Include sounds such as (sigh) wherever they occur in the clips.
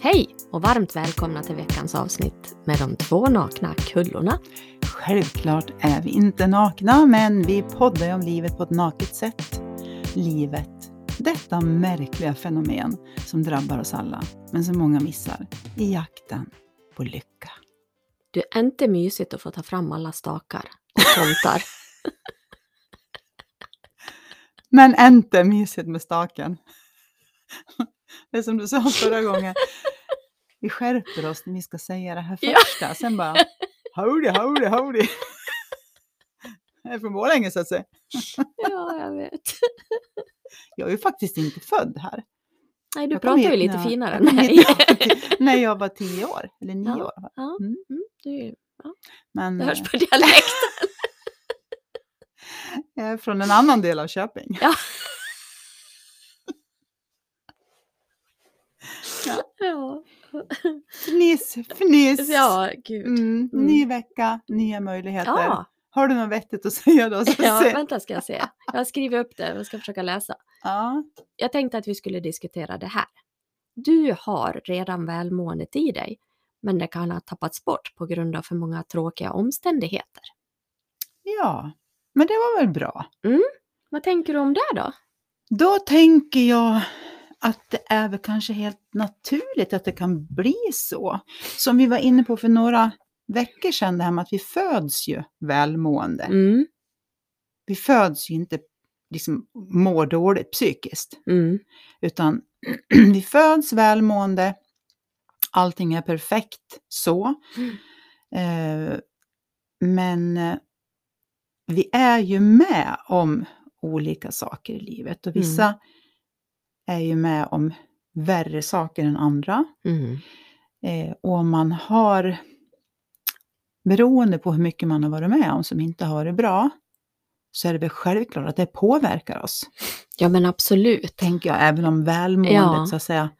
Hej och varmt välkomna till veckans avsnitt med de två nakna kullorna. Självklart är vi inte nakna, men vi poddar om livet på ett naket sätt. Livet, detta märkliga fenomen som drabbar oss alla, men som många missar i jakten på lycka. Du är inte mysigt att få ta fram alla stakar och tomtar. (laughs) (laughs) Men inte mysigt med staken. (laughs) Det är som du sa förra gången. Vi skärper oss när vi ska säga det här Ja. första, sen bara howdy, howdy, howdy. (laughs) Jag är från Borlänge så att säga. ja, jag vet. (laughs) Jag är ju faktiskt inte född här. Nej, du Jag pratar ju lite finare än mig. när jag var tio- år, eller nio Ja. år. Ja, Mm. mm, det, Men det eh, hörs på dialekten. jag är från en annan del av Köping. Ja. Ja. Ja, Fniss, ja gud. Mm, Mm. Ny vecka, nya möjligheter. Ja, Har du något vettigt att (laughs) säga då? (laughs) Ja, se. vänta ska jag se. Jag har skrivit upp det, jag ska försöka läsa. ja. Jag tänkte att vi skulle diskutera det här. Du har redan välmåendet i dig, men det kan ha tappats bort på grund av för många tråkiga omständigheter. ja, men det var väl bra. Vad tänker du om det då? Då tänker jag att det är väl kanske helt naturligt att det kan bli så. Som vi var inne på för några veckor sedan, det här med att vi föds ju välmående. Mm, Vi föds ju inte liksom mår dåligt psykiskt, mm, utan (clears throat) vi föds välmående, allting är perfekt så. Eh, men eh, vi är ju med om olika saker i livet och vissa är ju med om värre saker än andra. mm, Eh, och om man har, beroende på hur mycket man har varit med om som inte har varit bra, så är det väl självklart att det påverkar oss. Ja men absolut. Tänker jag, även om välmåendet Ja. så att säga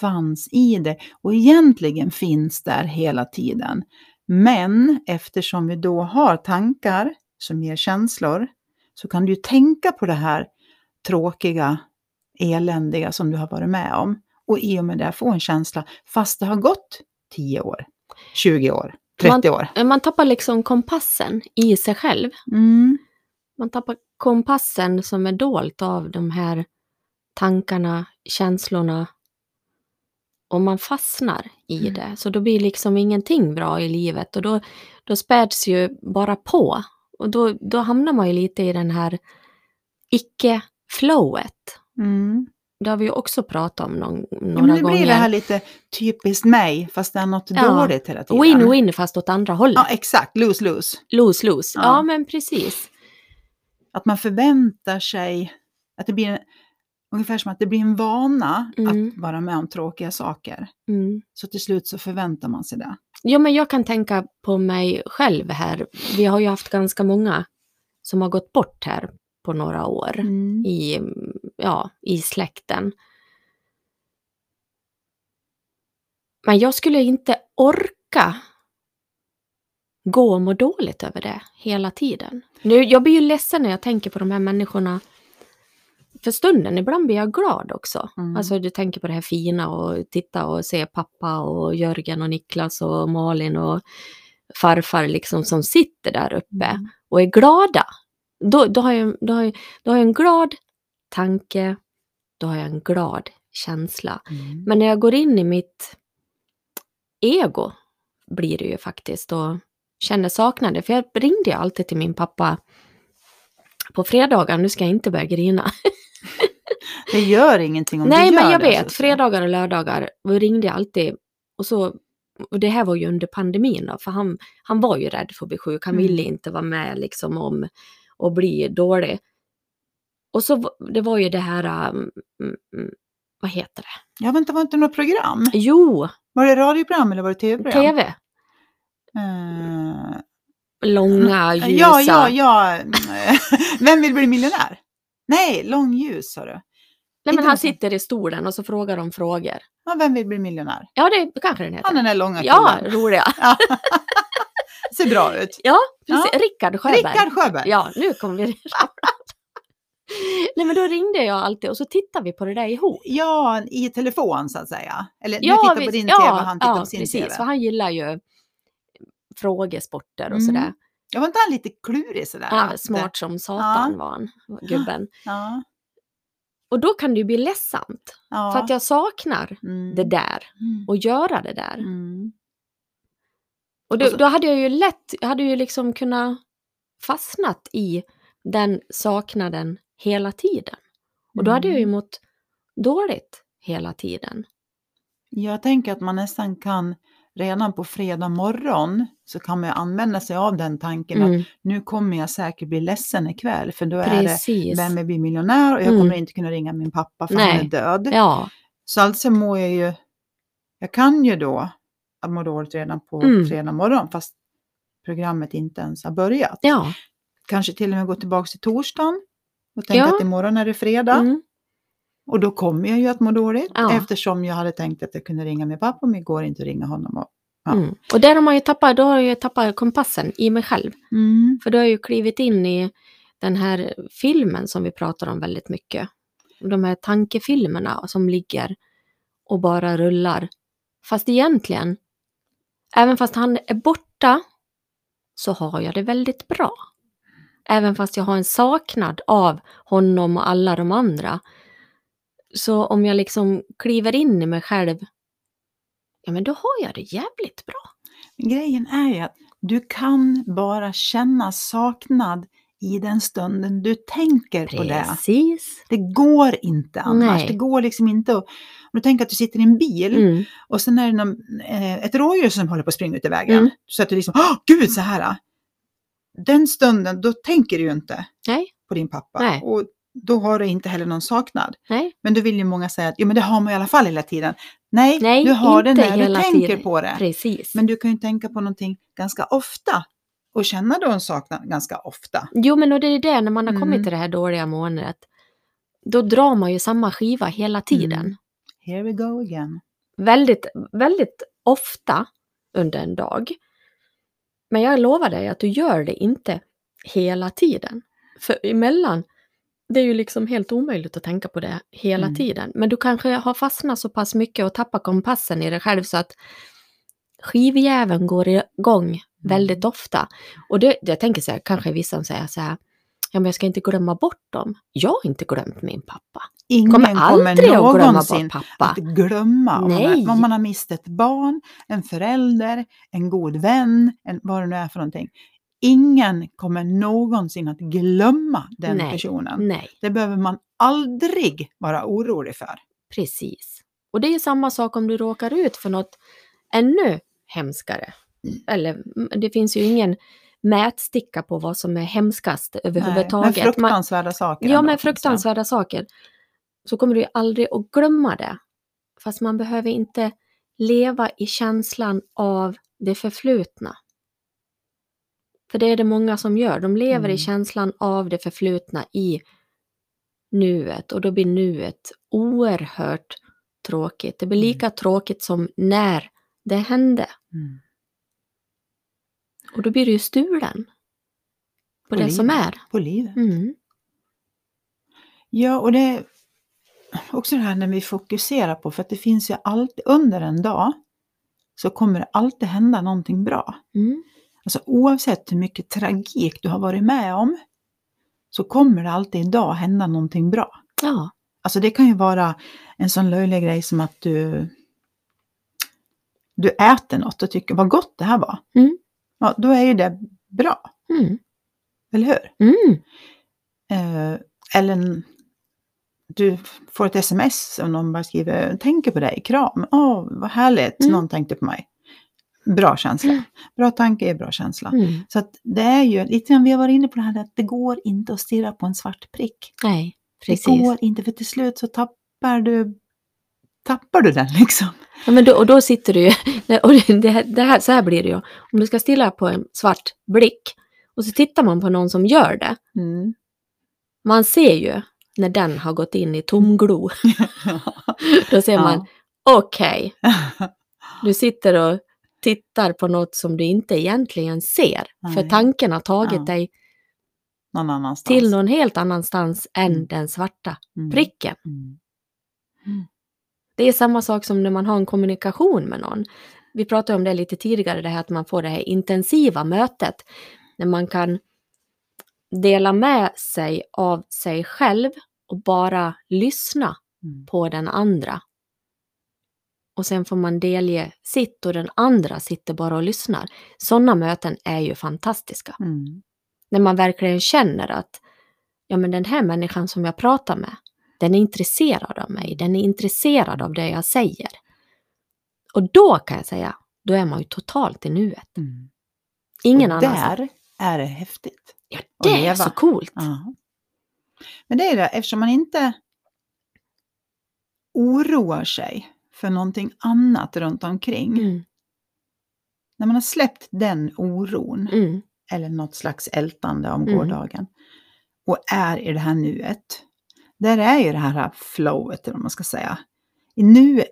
fanns i det. Och egentligen finns där hela tiden. Men eftersom vi då har tankar som ger känslor, så kan du ju tänka på det här tråkiga, eländiga som du har varit med om. Och i och med det få en känsla, fast det har gått 10 år, 20 år, 30 år. Man tappar liksom kompassen i sig själv. Mm. Man tappar kompassen som är dolt av de här tankarna, känslorna. Och man fastnar i Mm. det. Så då blir liksom ingenting bra i livet. Och då, då späds ju bara på. Och då, då hamnar man ju lite i den här icke-flowet. Mm. Det har vi ju också pratat om någon, Ja, några men nu gånger. blir det här lite typiskt mig, fast det är något Ja. dåligt hela tiden. Win-win fast åt andra hållet. Ja, exakt. Lose-lose. Lose-lose. Ja. Ja. men precis. Att man förväntar sig att det blir en, ungefär som att det blir en vana Mm. att vara med om tråkiga saker. Mm. Så till slut så förväntar man sig det. Ja, men jag kan tänka på mig själv här. Vi har ju haft ganska många som har gått bort här på några år Mm. i, ja, i släkten. Men jag skulle inte orka gå och må dåligt över det hela tiden. Nu, jag blir ju ledsen när jag tänker på de här människorna för stunden. Ibland blir jag glad också. Mm. Alltså du tänker på det här fina och titta och se pappa och Jörgen och Niklas och Malin och farfar liksom som sitter där uppe Mm. och är glada. Då, då, har jag, då, har jag, då har jag en glad tanke, då har jag en glad känsla. Mm. Men när jag går in i mitt ego blir det ju faktiskt och känner saknade. För jag ringde ju alltid till min pappa på fredagar, nu ska jag inte börja grina. Det gör ingenting om Nej, du gör men jag det, vet, fredagar och lördagar då ringde jag alltid. Och, så, och det här var ju under pandemin då, för han, han var ju rädd för att bli sjuk. Han Mm. ville inte vara med liksom om att bli dålig. Och så det var ju det här, um, vad heter det? Ja, vänta, var det inte något program? Jo, Var det radioprogram eller var det tv-program? tv. Eh, Långa, ljusa. ja, ja, ja. (laughs) Vem vill bli miljonär? Nej, långljus sa du. Nej, men han sitter i stolen och så frågar de frågor. Ja, vem vill bli miljonär? Ja, det kanske den heter. Han den där långa ja, killen. roliga. (laughs) Ja. Ser bra ut. (laughs) Ja, precis. Rickard Sjöberg. Rickard Sjöberg. Ja, nu kommer vi. (laughs) Nej men då ringde jag alltid och så tittade vi på det där ihop. Ja, i telefon så att säga. Eller Ja, du tittar på din ja, tv och han tittar ja, på sin precis, tv. för han gillar ju frågesporter och Mm. sådär. Jag var inte han lite klurig sådär? Att- smart som satan var han, gubben. Ja. Och då kan det ju bli ledsamt. ja. För att jag saknar Mm. det där Mm. och göra det där. Mm. Och då, Och så- då hade jag ju lätt, jag hade ju liksom kunnat fastnat i den saknaden hela tiden. Och då hade jag ju Mm. mått dåligt hela tiden. Jag tänker att man nästan kan redan på fredag morgon så kan man ju använda sig av den tanken att Mm, nu kommer jag säkert bli ledsen ikväll för då är det precis. vem vill bli miljonär och jag Mm. kommer inte kunna ringa min pappa för han Nej. är död. Ja, Så alltså mår jag ju, jag kan ju då att må dåligt redan på Mm. fredag morgon fast programmet inte ens har börjat. ja. Kanske till och med gå tillbaka till torsdagen och tänka Ja. att imorgon är det fredag. Mm, Och då kommer jag ju att må dåligt Ja. eftersom jag hade tänkt att jag kunde ringa min pappa men går inte att ringa honom. Och, Ja. mm. Och där har man ju tappat, då har jag tappat kompassen i mig själv. mm. För då har jag ju klivit in i den här filmen som vi pratar om väldigt mycket. De här tankefilmerna som ligger och bara rullar. Fast egentligen, även fast han är borta, så har jag det väldigt bra. Även fast jag har en saknad av honom och alla de andra. Så om jag liksom kliver in i mig själv, ja men då har jag det jävligt bra. Grejen är ju att du kan bara känna saknad i den stunden du tänker på det. Precis. Det går inte annars. Nej. Det går liksom inte att... Om du tänker att du sitter i en bil Mm. och sen är det någon, eh, ett rådjur som håller på att springa ut i vägen. Mm. Så att du liksom, åh gud så här. Den stunden, då tänker du ju inte Nej, på din pappa. Nej. Och då har du inte heller någon saknad. nej. Men då vill ju många säga att jo, men det har man i alla fall hela tiden. Nej, Nej, du har det när du tänker tiden. på det. Precis. Men du kan ju tänka på någonting ganska ofta. Och känna då en saknad ganska ofta. Jo, men och det är det, när man har Mm. kommit till det här dåliga måendet, då drar man ju samma skiva hela tiden. Mm. Here we go again. Väldigt, väldigt ofta under en dag. Men jag lovar dig att du gör det inte hela tiden. För emellan, det är ju liksom helt omöjligt att tänka på det hela Mm. tiden. Men du kanske har fastnat så pass mycket och tappat kompassen i dig själv så att skivjäveln går igång väldigt ofta. Och det, jag tänker så här, kanske vissa säger så här, ja men jag ska inte glömma bort dem. Jag har inte glömt min pappa. Ingen Kommer kommer, aldrig att glömma bort pappa. att glömma om Nej. man, om man har mist ett barn, en förälder, en god vän, en, vad det nu är för någonting. Ingen kommer någonsin att glömma den Nej. personen. Nej, Det behöver man aldrig vara orolig för. precis. Och det är samma sak om du råkar ut för något ännu hemskare. Eller mm, det finns ju ingen mätsticka på vad som är hemskast Nej, överhuvudtaget. men Man- fruktansvärda saker. Ja, men fruktansvärda saker. Så kommer du ju aldrig att glömma det. Fast man behöver inte leva i känslan av det förflutna. För det är det många som gör. De lever i Mm. känslan av det förflutna i nuet. Och då blir nuet oerhört tråkigt. Det blir Mm. lika tråkigt som när det hände. Mm. Och då blir du ju stulen. På På det som livet. är. På livet. Mm. Ja, och det är också det här när vi fokuserar på, för att det finns ju alltid under en dag så kommer det alltid hända någonting bra. Mm. Alltså oavsett hur mycket tragik du har varit med om så kommer det alltid idag hända någonting bra. Ja. Alltså det kan ju vara en sån löjlig grej som att du, du äter något och tycker vad gott det här var. Mm. Ja, då är ju det bra, Mm. eller hur? Mm. Eh, eller du får ett sms och någon bara skriver tänker på dig, kram, åh vad härligt, Mm. någon tänkte på mig. Bra känsla. Mm. Bra tanke är bra känsla. Mm. Så att det är ju lite grann, vi har varit inne på det här att det går inte att stirra på en svart prick. Nej, Det precis. går inte för till slut så tappar du, tappar du den liksom. Ja, men då, och då sitter du ju, (laughs) och det, här- det här, så här blir det ju. Om du ska stilla på en svart blick och så tittar man på någon som gör det. Mm. Man ser ju när den har gått in i tomglo. (laughs) Då ser man, okej, du sitter och tittar på något som du inte egentligen ser. För Nej. tanken har tagit Ja. dig någon till någon helt annanstans än Mm. den svarta Mm. pricken. Mm. Det är samma sak som när man har en kommunikation med någon. Vi pratade om det lite tidigare, det här att man får det här intensiva mötet. När man kan dela med sig av sig själv och bara lyssna Mm. på den andra. Och sen får man delge sitt och den andra sitter bara och lyssnar. Sådana möten är ju fantastiska. Mm. När man verkligen känner att ja, men den här människan som jag pratar med, den är intresserad av mig, den är intresserad av det jag säger. Och då kan jag säga, då är man ju totalt i nuet. Mm. Ingen och annanstans. där är det häftigt. Ja, det är så coolt. Ja. Men det är det, eftersom man inte oroar sig för någonting annat runt omkring. Mm, När man har släppt den oron, mm, eller något slags ältande om Mm. gårdagen, och är i det här nuet. Där är ju det här flowet, eller vad man ska säga. I nuet,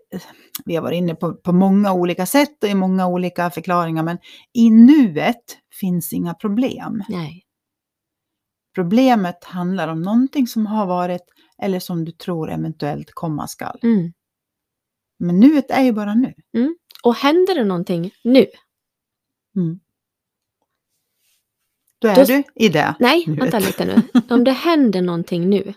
vi har varit inne på, på många olika sätt och i många olika förklaringar, men i nuet finns inga problem. nej. Problemet handlar om någonting som har varit eller som du tror eventuellt komma skall. Mm. Men nuet är ju bara nu. Och händer det någonting nu? Då är Då- du i det. Nej, nuet. vänta lite nu. Om det händer någonting nu,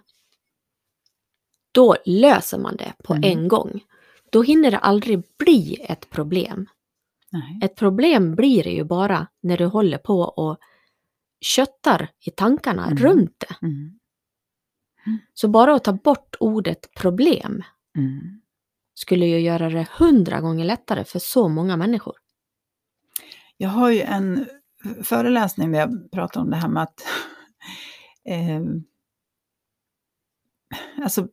då löser man det på Mm. en gång. Då hinner det aldrig bli ett problem. Nej. Ett problem blir det ju bara när du håller på och köttar i tankarna Mm. runt det. Mm. Så bara att ta bort ordet problem Mm. skulle ju göra det hundra gånger lättare för så många människor. Jag har ju en föreläsning där jag pratar om det här med att (laughs) eh, alltså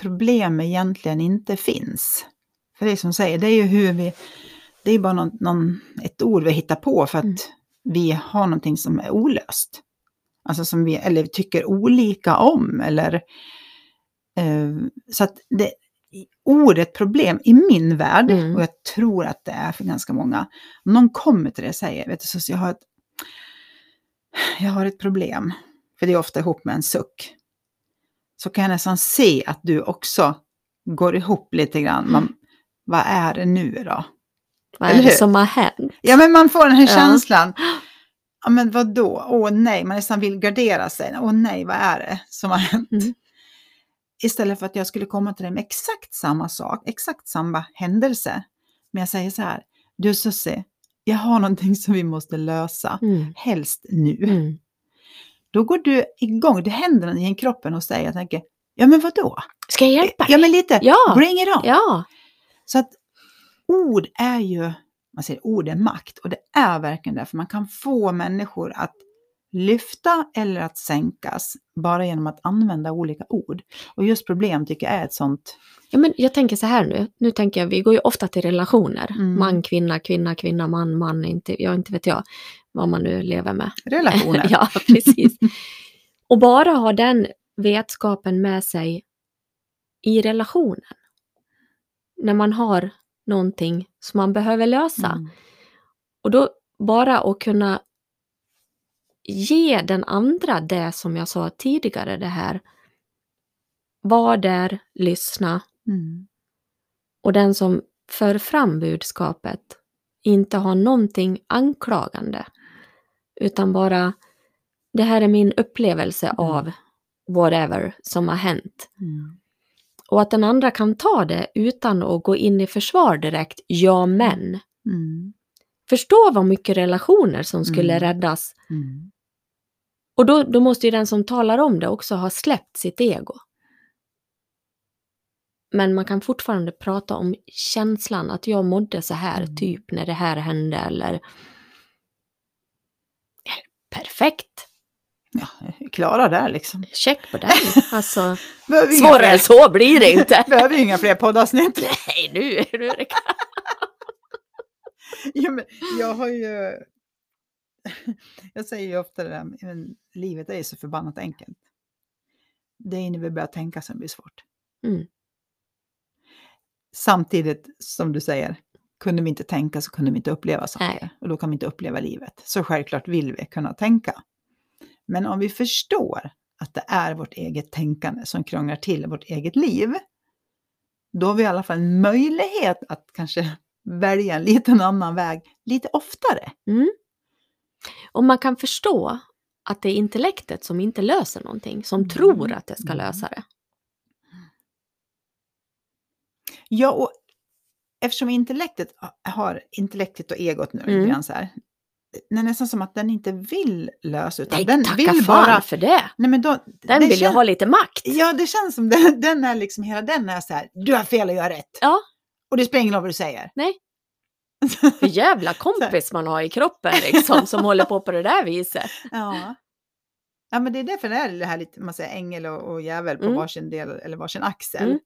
problem egentligen inte finns. För det är som säger, det är ju hur vi, det är bara någon, någon, ett ord vi hittar på för att Mm. vi har någonting som är olöst. Alltså som vi, eller tycker olika om eller eh, så att det, ordet problem i min värld, Mm. och jag tror att det är för ganska många, om någon kommer till det och säger, vet du, så jag har ett, jag har ett problem, för det är ofta ihop med en suck, så kan jag nästan se att du också går ihop lite grann. Man, vad är det nu då? Vad är det som har hänt? Ja, men man får den här Ja. känslan. Ja, men vad då? Åh nej, man nästan vill gardera sig. Åh nej, vad är det som har hänt? Mm. Istället för att jag skulle komma till dig med exakt samma sak, exakt samma händelse. Men jag säger så här, du Susie, jag har någonting som vi måste lösa, Mm. helst nu. Mm. Då går du igång, det händer något i kroppen hos dig. Jag tänker, ja men vad då? Ska jag hjälpa dig? Ja men lite, Ja. bring it on. Ja. Så att ord är ju, man säger ord är makt och det är verkligen det, för man kan få människor att lyfta eller att sänkas bara genom att använda olika ord. Och just problem tycker jag är ett sånt. ja, men jag tänker så här nu. Nu tänker jag, vi går ju ofta till relationer. Mm. Man, kvinna, kvinna, kvinna, man, man, inte, jag inte vet jag vad man nu lever med. Relationer. (laughs) ja, precis. Och bara ha den vetskapen med sig i relationen. När man har någonting som man behöver lösa. Mm. Och då bara att kunna ge den andra det som jag sa tidigare, det här. Var där, lyssna. Mm. Och den som för fram budskapet inte har någonting anklagande. Utan bara, det här är min upplevelse Mm. av whatever som har hänt. Mm. Och att den andra kan ta det utan att gå in i försvar direkt. Ja, men. Mm. Förstå vad mycket relationer som skulle Mm. räddas. Mm. Och då, då måste ju den som talar om det också ha släppt sitt ego. Men man kan fortfarande prata om känslan att jag mådde så här Mm. typ när det här hände eller Perfekt! Ja, klara där liksom. Check på den. (laughs) Alltså, svårare än så blir det inte. (laughs) behöver inga fler poddavsnitt. (laughs) Nej, nu, nu är det Ja, men jag har ju... Jag säger ju ofta det där, men livet är ju så förbannat enkelt. Det är när vi börjar tänka som blir svårt. Mm. Samtidigt som du säger, kunde vi inte tänka så kunde vi inte uppleva saker. Nej. Och då kan vi inte uppleva livet. Så självklart vill vi kunna tänka. Men om vi förstår att det är vårt eget tänkande som krånglar till vårt eget liv, då har vi i alla fall en möjlighet att kanske välja en liten annan väg lite oftare. Mm. Om man kan förstå att det är intellektet som inte löser någonting, som Mm. tror att det ska Mm. lösa det. Ja, och eftersom intellektet har intellektet och egot nu, Mm. här, det är nästan som att den inte vill lösa, utan Nej, den vill bara... för det! Nej, men då, Den vill ju ha lite makt. Ja, det känns som den, den är liksom, hela den är så här, du har fel och jag har rätt. Ja. Och det spelar ingen roll vad du säger. Nej. (laughs) För jävla kompis man har i kroppen liksom, (laughs) som håller på på det där viset. Ja. Ja, men det är därför det är det här lite, man säger ängel och, och djävul på Mm. varsin del eller varsin axel. Mm.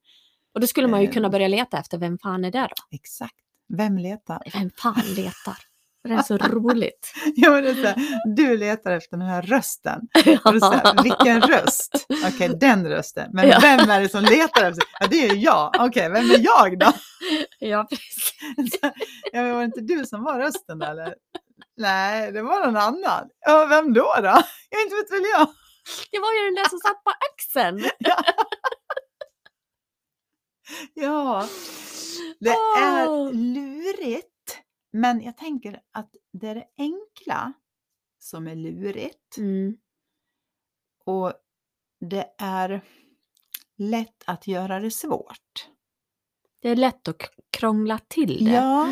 Och då skulle man ju Eh. kunna börja leta efter vem fan är det då? Exakt. Vem letar? Vem fan letar? (laughs) Det är så roligt. (laughs) Ja, men det är här, du letar efter den här rösten. (laughs) Och du säger, vilken röst? Okej, den rösten. Men Ja. vem är det som letar efter? Ja, det är jag. Okej, vem är jag då? ja, precis. Så, Ja, var det inte du som var rösten eller? Nej, det var någon annan. Ja, vem då då? Jag inte vet väl jag. Det var ju den där som satt på axeln. Ja, (laughs) det Åh. är lurigt. Men jag tänker att det är det enkla som är lurigt. Mm. Och det är lätt att göra det svårt. Det är lätt att krångla till det. Ja,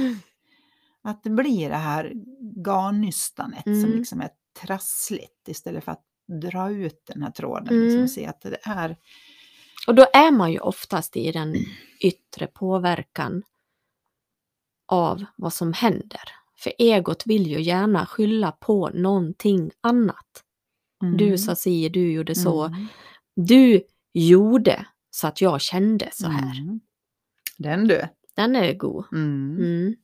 (gasps) att det blir det här garnnystanet som Mm. liksom är trassligt istället för att dra ut den här tråden liksom, Mm. och se att det är... Och då är man ju oftast i den yttre påverkan av vad som händer. För egot vill ju gärna skylla på någonting annat. Du sa si, du gjorde så. Mm. Du gjorde så att jag kände så här. Mm. Den du. Den är god. Mm. Mm,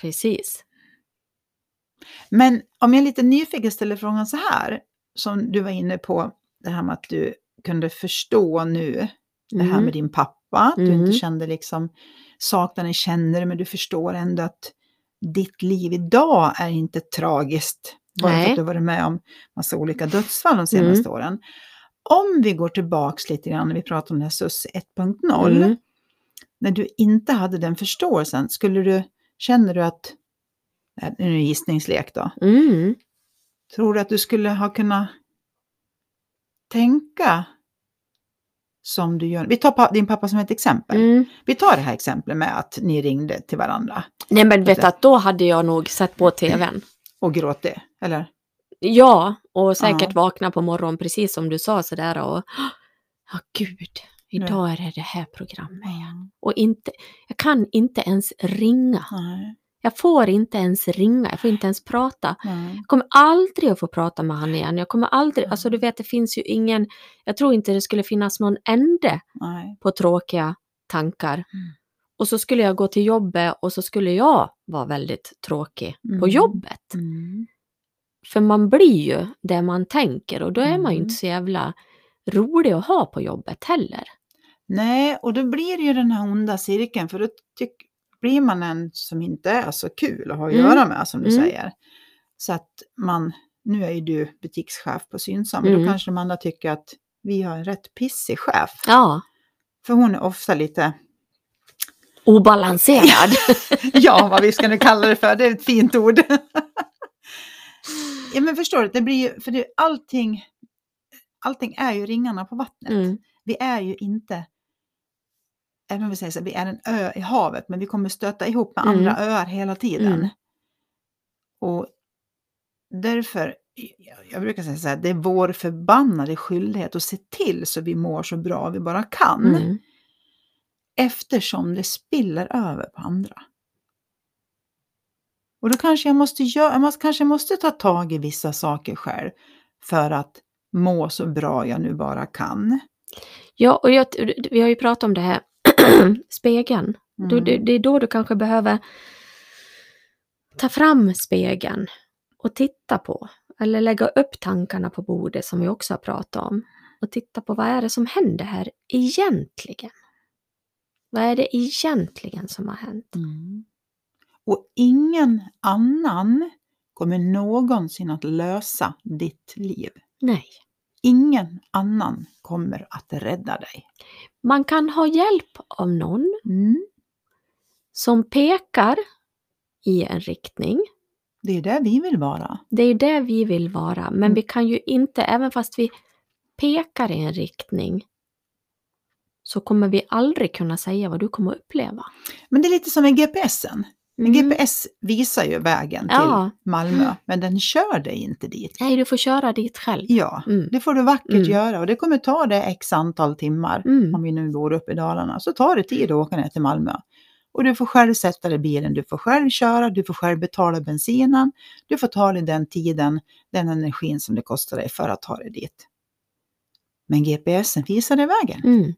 precis. Men om jag är lite nyfiken ställer frågan så här, som du var inne på, det här med att du kunde förstå nu det här Mm. med din pappa, att du Mm. inte kände liksom saknaden känner men du förstår ändå att ditt liv idag är inte tragiskt. Bara för att du har varit med om massa olika dödsfall de senaste åren. Om vi går tillbaks lite grann när vi pratar om här SUS 1.0, Mm. när du inte hade den förståelsen, skulle du, känner du att, nu är det en gissningslek då, Mm. tror du att du skulle ha kunnat tänka som du gör? Vi tar pa- din pappa som ett exempel. Mm. Vi tar det här exemplet med att ni ringde till varandra Nej men vet du att då hade jag nog sett på tvn. och gråtit, eller? Ja, och säkert Ja. vakna på morgonen precis som du sa sådär och (gasps) ja gud, idag är det det här programmet igen. Och inte, jag kan inte ens ringa. Nej, Jag får inte ens ringa, jag får inte ens prata. nej. Jag kommer aldrig att få prata med han igen. Jag kommer aldrig, Mm. alltså du vet det finns ju ingen, jag tror inte det skulle finnas någon ände nej. på tråkiga tankar. Mm. Och så skulle jag gå till jobbet och så skulle jag vara väldigt tråkig på Mm. jobbet. Mm. För man blir ju det man tänker och då är man ju Mm. inte så jävla rolig att ha på jobbet heller. Nej, och då blir det ju den här onda cirkeln, för då tyck, blir man en som inte är så kul att ha att Mm. göra med, som du Mm. säger. Så att man, nu är ju du butikschef på Synsam, men Mm. då kanske de andra tycker att vi har en rätt pissig chef. Ja, För hon är ofta lite, obalanserad. (laughs) ja vad vi ska nu kalla det för, det är ett fint ord. ja men förstår du, det blir ju, för det, allting, allting är ju ringarna på vattnet. Mm. Vi är ju inte, även om vi säger så här, vi är en ö i havet, men vi kommer stöta ihop med Mm. andra öar hela tiden. Mm. Och därför, jag- brukar säga så här, det är vår förbannade skyldighet att se till så vi mår så bra vi bara kan. Mm. Eftersom det spiller över på andra. Och då kanske jag måste, göra, jag kanske måste ta tag i vissa saker själv för att må så bra jag nu bara kan. Ja, och jag, vi har ju pratat om det här, (clears throat) spegeln. Mm. det, det är då du kanske behöver ta fram spegeln och titta på. Eller lägga upp tankarna på bordet som vi också har pratat om. Och titta på vad är det som händer här egentligen? Vad är det egentligen som har hänt? Mm. Och ingen annan kommer någonsin att lösa ditt liv. Nej. Ingen annan kommer att rädda dig. Man kan ha hjälp av någon Mm. som pekar i en riktning. Det är där vi vill vara. Det är det vi vill vara, men Mm. vi kan ju inte, även fast vi pekar i en riktning, så kommer vi aldrig kunna säga vad du kommer att uppleva. Men det är lite som med GPSen. Mm. GPS visar ju vägen till Ja. Malmö, men den kör dig inte dit. Nej, du får köra dit själv. Ja, Mm. det får du vackert Mm. göra och det kommer ta dig x antal timmar. Mm. Om vi nu bor uppe i Dalarna, så tar det tid att åka ner till Malmö. Och du får själv sätta dig i bilen, du får själv köra, du får själv betala bensinen, du får ta dig den tiden, den energin som det kostar dig för att ta dig dit. Men GPSen visar dig vägen. Mm.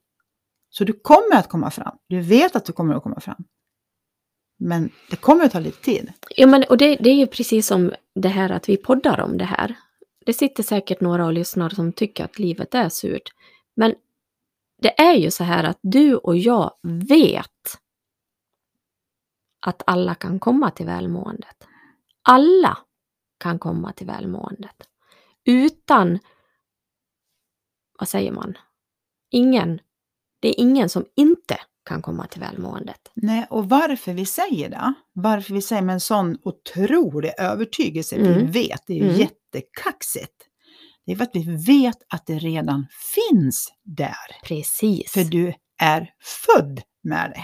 Så du kommer att komma fram. Du vet att du kommer att komma fram. Men det kommer att ta lite tid. Ja, men, och det, det är ju precis som det här att vi poddar om det här. Det sitter säkert några och lyssnar som tycker att livet är surt. Men det är ju så här att du och jag vet att alla kan komma till välmåendet. Alla kan komma till välmåendet. Utan, vad säger man? Ingen. Det är ingen som inte kan komma till välmåendet. Nej, och varför vi säger det, varför vi säger med en sån otrolig övertygelse, vi Mm. vet, det är ju Mm. jättekaxigt. Det är för att vi vet att det redan finns där. Precis. För du är född med det.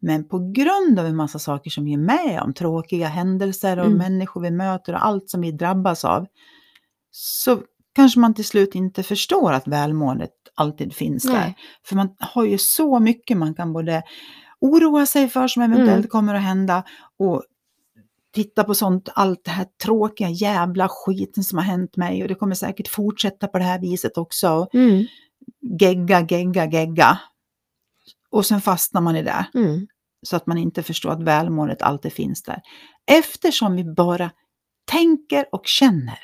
Men på grund av en massa saker som vi är med om, tråkiga händelser och Mm. människor vi möter och allt som vi drabbas av, så kanske man till slut inte förstår att välmåendet alltid finns där. Nej. För man har ju så mycket man kan både oroa sig för som eventuellt Mm. kommer att hända och titta på sånt, allt det här tråkiga jävla skiten som har hänt mig och det kommer säkert fortsätta på det här viset också. Mm. Gegga, gegga, gegga. Och sen fastnar man i det Mm. så att man inte förstår att välmåendet alltid finns där. Eftersom vi bara tänker och känner.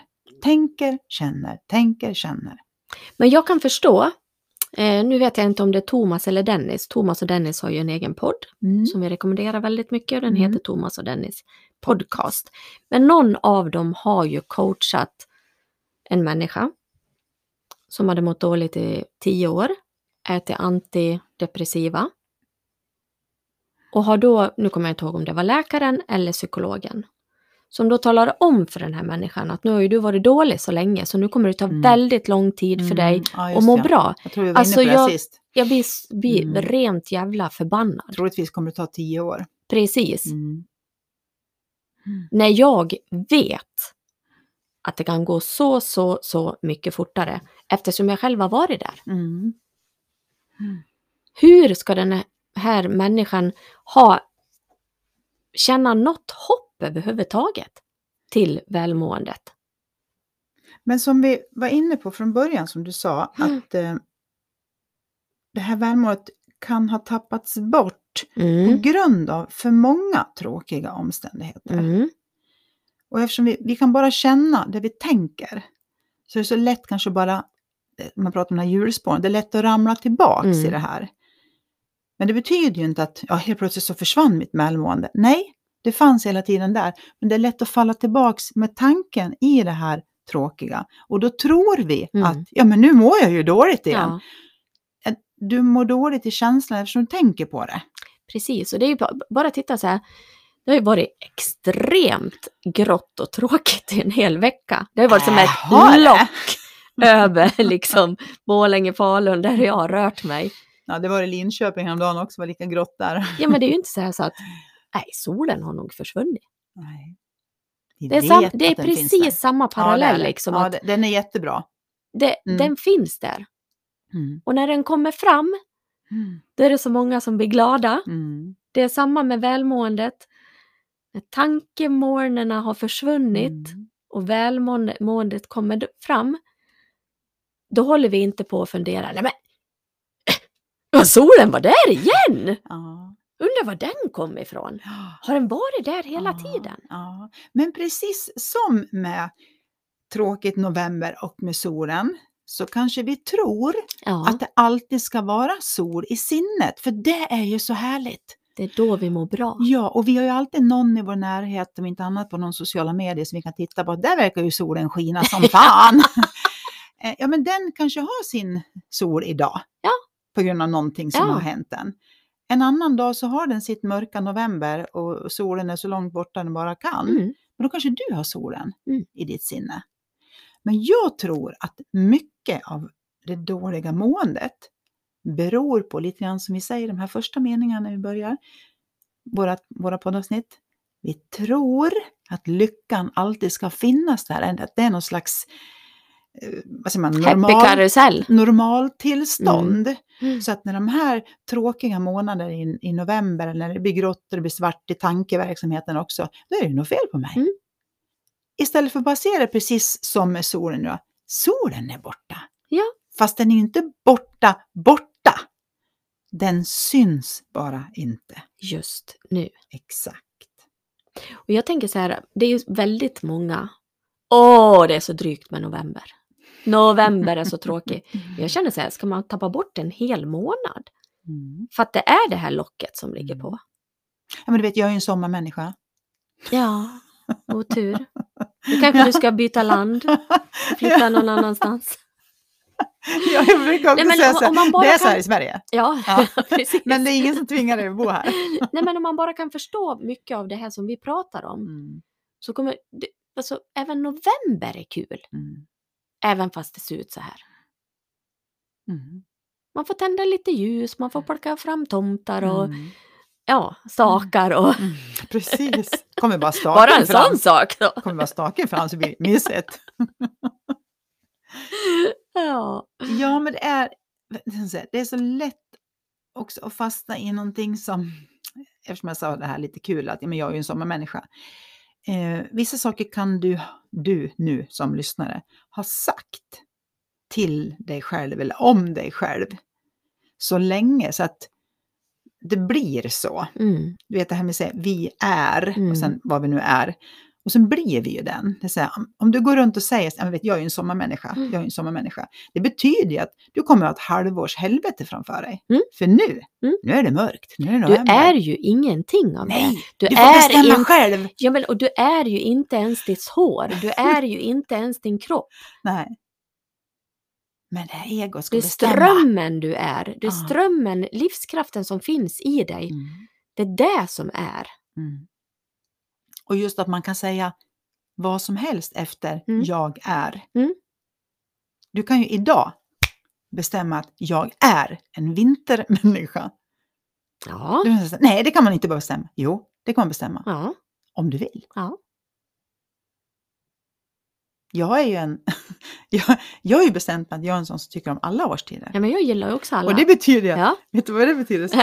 Tänker, känner, tänker, känner. Men jag kan förstå, eh, nu vet jag inte om det är Thomas eller Dennis. Thomas och Dennis har ju en egen podd Mm. som vi rekommenderar väldigt mycket och den Mm. heter Thomas och Dennis podcast. Men någon av dem har ju coachat en människa som hade mått dåligt i tio år, ätit antidepressiva och har då, nu kommer jag inte ihåg om det var läkaren eller psykologen, som då talar om för den här människan att nu har ju du varit dålig så länge så nu kommer det ta Mm. väldigt lång tid för dig ja, att må det. bra. Jag tror vi var Alltså, inne på det jag- sist. Jag blir, blir Mm. rent jävla förbannad. Troligtvis kommer det ta tio år. Precis. Mm. när jag vet att det kan gå så, så, så mycket fortare eftersom jag själv har varit där. Mm. Hur ska den här människan ha, känna något hopp överhuvudtaget till välmåendet? Men som vi var inne på från början, som du sa, Mm. att eh, det här välmåendet kan ha tappats bort på Mm. grund av för många tråkiga omständigheter. Mm. Och eftersom vi, vi kan bara känna det vi tänker, så är det så lätt kanske bara, eh, man pratar om den här hjulspåren, det är lätt att ramla tillbaks Mm. i det här. Men det betyder ju inte att ja, helt plötsligt så försvann mitt välmående. Nej, det fanns hela tiden där. Men det är lätt att falla tillbaks med tanken i det här tråkiga. Och då tror vi Mm. att ja, men nu mår jag ju dåligt igen. Ja, Att Du mår dåligt i känslan eftersom du tänker på det. precis. Och det är ju bara, bara titta så här. Det har ju varit extremt grått och tråkigt i en hel vecka. Det har ju varit som Äh, ett det? lock över (laughs) liksom Borlänge, Falun, där jag har rört mig. Ja, det var i Linköping häromdagen också, var lika grått där. Ja, men det är ju inte så här så att (laughs) nej, solen har nog försvunnit. Nej. Vi Det är, sam, det är precis samma Ja, parallell. det. liksom, ja, den är jättebra. det, Mm. Den finns där. Mm. Och när den kommer fram, då är det så många som blir glada. Mm. Det är samma med välmåendet. När tankemolnerna har försvunnit Mm. och välmåendet kommer fram, då håller vi inte på att fundera. Nej men, (coughs) ja, solen var där igen! Ja. Undrar var den kom ifrån? Har den varit där hela Ja, tiden? Ja. Men precis som med tråkigt november och med solen så kanske vi tror Ja. att det alltid ska vara sol i sinnet, för det är ju så härligt. Det är då vi mår bra. Ja, och vi har ju alltid någon i vår närhet, om inte annat på någon sociala medier, som vi kan titta på. Där verkar ju solen skina som (laughs) fan. Eh, ja, men den kanske har sin sol idag. Ja. På grund av någonting som Ja. har hänt den. En annan dag så har den sitt mörka november och solen är så långt borta den bara kan. Mm. Men då kanske du har solen Mm. i ditt sinne. Men jag tror att mycket av det dåliga måendet beror på lite grann som vi säger i de här första meningarna när vi börjar våra, våra poddavsnitt. Vi tror att lyckan alltid ska finnas där, att det är någon slags vad säger man, Happy normal, karusell. normaltillstånd. Mm. Så att när de här tråkiga månaderna i, i november, eller när det blir grått och det blir svart i tankeverksamheten också, då är det något fel på mig. Mm. Istället för att bara se det precis som med solen nu. Solen är borta. Ja. Fast den är inte borta, borta. Den syns bara inte. Just nu. Exakt. Och jag tänker så här, det är ju väldigt många. Åh, det är så drygt med november. November är så tråkig. (laughs) Jag känner så här, ska man tappa bort en hel månad? Mm. För att det är det här locket som ligger på. Ja, men du vet, jag är ju en sommarmänniska. Ja, (laughs) otur. Nu kanske du ska byta land och flytta någon annanstans. (laughs) Ja, jag brukar också Nej, säga så här, om man bara det är så här kan- i Sverige. Ja, Ja. Men det är ingen som tvingar dig att bo här. Nej, men om man bara kan förstå mycket av det här som vi pratar om Mm. så kommer, det, alltså även november är kul. Mm. Även fast det ser ut så här. Mm. Man får tända lite ljus, man får plocka fram tomtar och Mm. ja, stakar och Mm. Precis. Kommer bara staken (laughs) bara en fram. sån sak då. Kommer bara staken fram så blir det mysigt. (laughs) Ja. Ja, men det är, det är så lätt också att fastna i någonting som, eftersom jag sa det här lite kul, att men jag är ju en sommarmänniska. Eh, vissa saker kan du, du nu som lyssnare ha sagt till dig själv eller om dig själv så länge så att det blir så. Mm. Du vet det här med att säga vi är Mm. och sen vad vi nu är. Och sen blir vi ju den. Det är här, om- du går runt och säger att vet, jag är en sommarmänniska, Mm. jag är en sommarmänniska. Det betyder ju att du kommer att ha ett halvårs helvete framför dig. Mm. För nu, Mm. nu är det mörkt. Nu är det Du är ju ingenting av det. Nej, Du, du får är bestämma in... själv. ja, men, och du är ju inte ens ditt hår. Du är ju inte ens din kropp. (laughs) Nej. Men det här egot ska Det är bestämma. strömmen du är. Det är Ja. strömmen, livskraften som finns i dig. Mm. Det är det som är. Och just att man kan säga vad som helst efter Mm. jag är. Mm. Du kan ju idag bestämma att jag är en vintermänniska. Ja. Säga, Nej, det kan man inte bara bestämma. Jo, det kan man bestämma. Ja. Om du vill. Ja. Jag är ju en... (laughs) jag, jag har ju bestämt mig att jag är en sån som tycker om alla årstider. ja, men jag gillar ju också alla. Och det betyder att, ja. vet du vad det betyder? (laughs)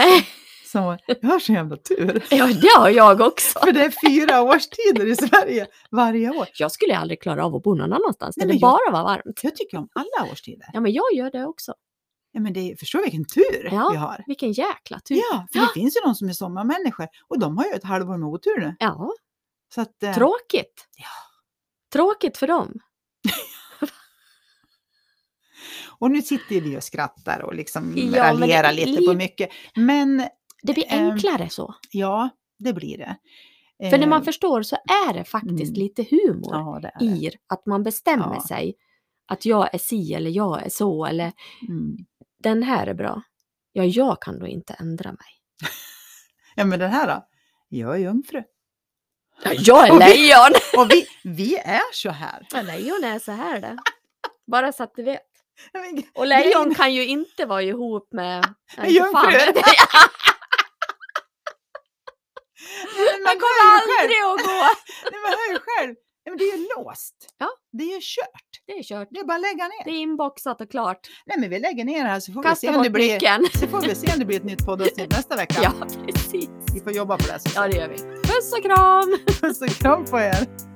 Som, jag har så jävla tur. (laughs) ja, det har jag också. För det är fyra årstider i Sverige varje år. Jag skulle aldrig klara av att bo någon annanstans där det bara var varmt. Jag tycker om alla årstider. Ja, men jag gör det också. Ja, men det, förstår vilken tur Ja. vi har? Vilken jäkla tur. Ja, för det finns ju de som är sommarmänniskor och de har ju ett halvår med otur nu. Ja, Så att, eh, tråkigt. Ja. Tråkigt för dem. (laughs) och nu sitter vi och skrattar och liksom Ja, raljerar lite på liv- mycket. Men Det blir Ehm, enklare så. ja, det blir det. För när man Eh, förstår så är det faktiskt mm. lite humor Ja, det det. i att man bestämmer Ja. sig. Att jag är si eller jag är så eller Mm. den här är bra. Ja, jag kan då inte ändra mig. (laughs) Ja, men den här då? Jag är jungfru. Ja, jag är (laughs) Och vi- lejon! (laughs) Och vi, vi är så här. Ja, lejon är så här det. Bara så att du vet. Och lejon kan ju inte vara ihop med... Jag. Men man kommer själv. aldrig att gå! (laughs) Nej, man hör ju själv. Ja, men det är ju låst. Ja. Det är ju kört. Det är kört. Det är bara att lägga ner. Det är inboxat och klart. Nej, men vi lägger ner det här så får vi Kasta se om det blir, nyckeln. så får vi se om det blir ett nytt poddavsnitt nästa vecka. Ja, precis. Vi får jobba på det. Så. Ja, det gör vi. Puss och kram! (laughs) Puss och kram på er.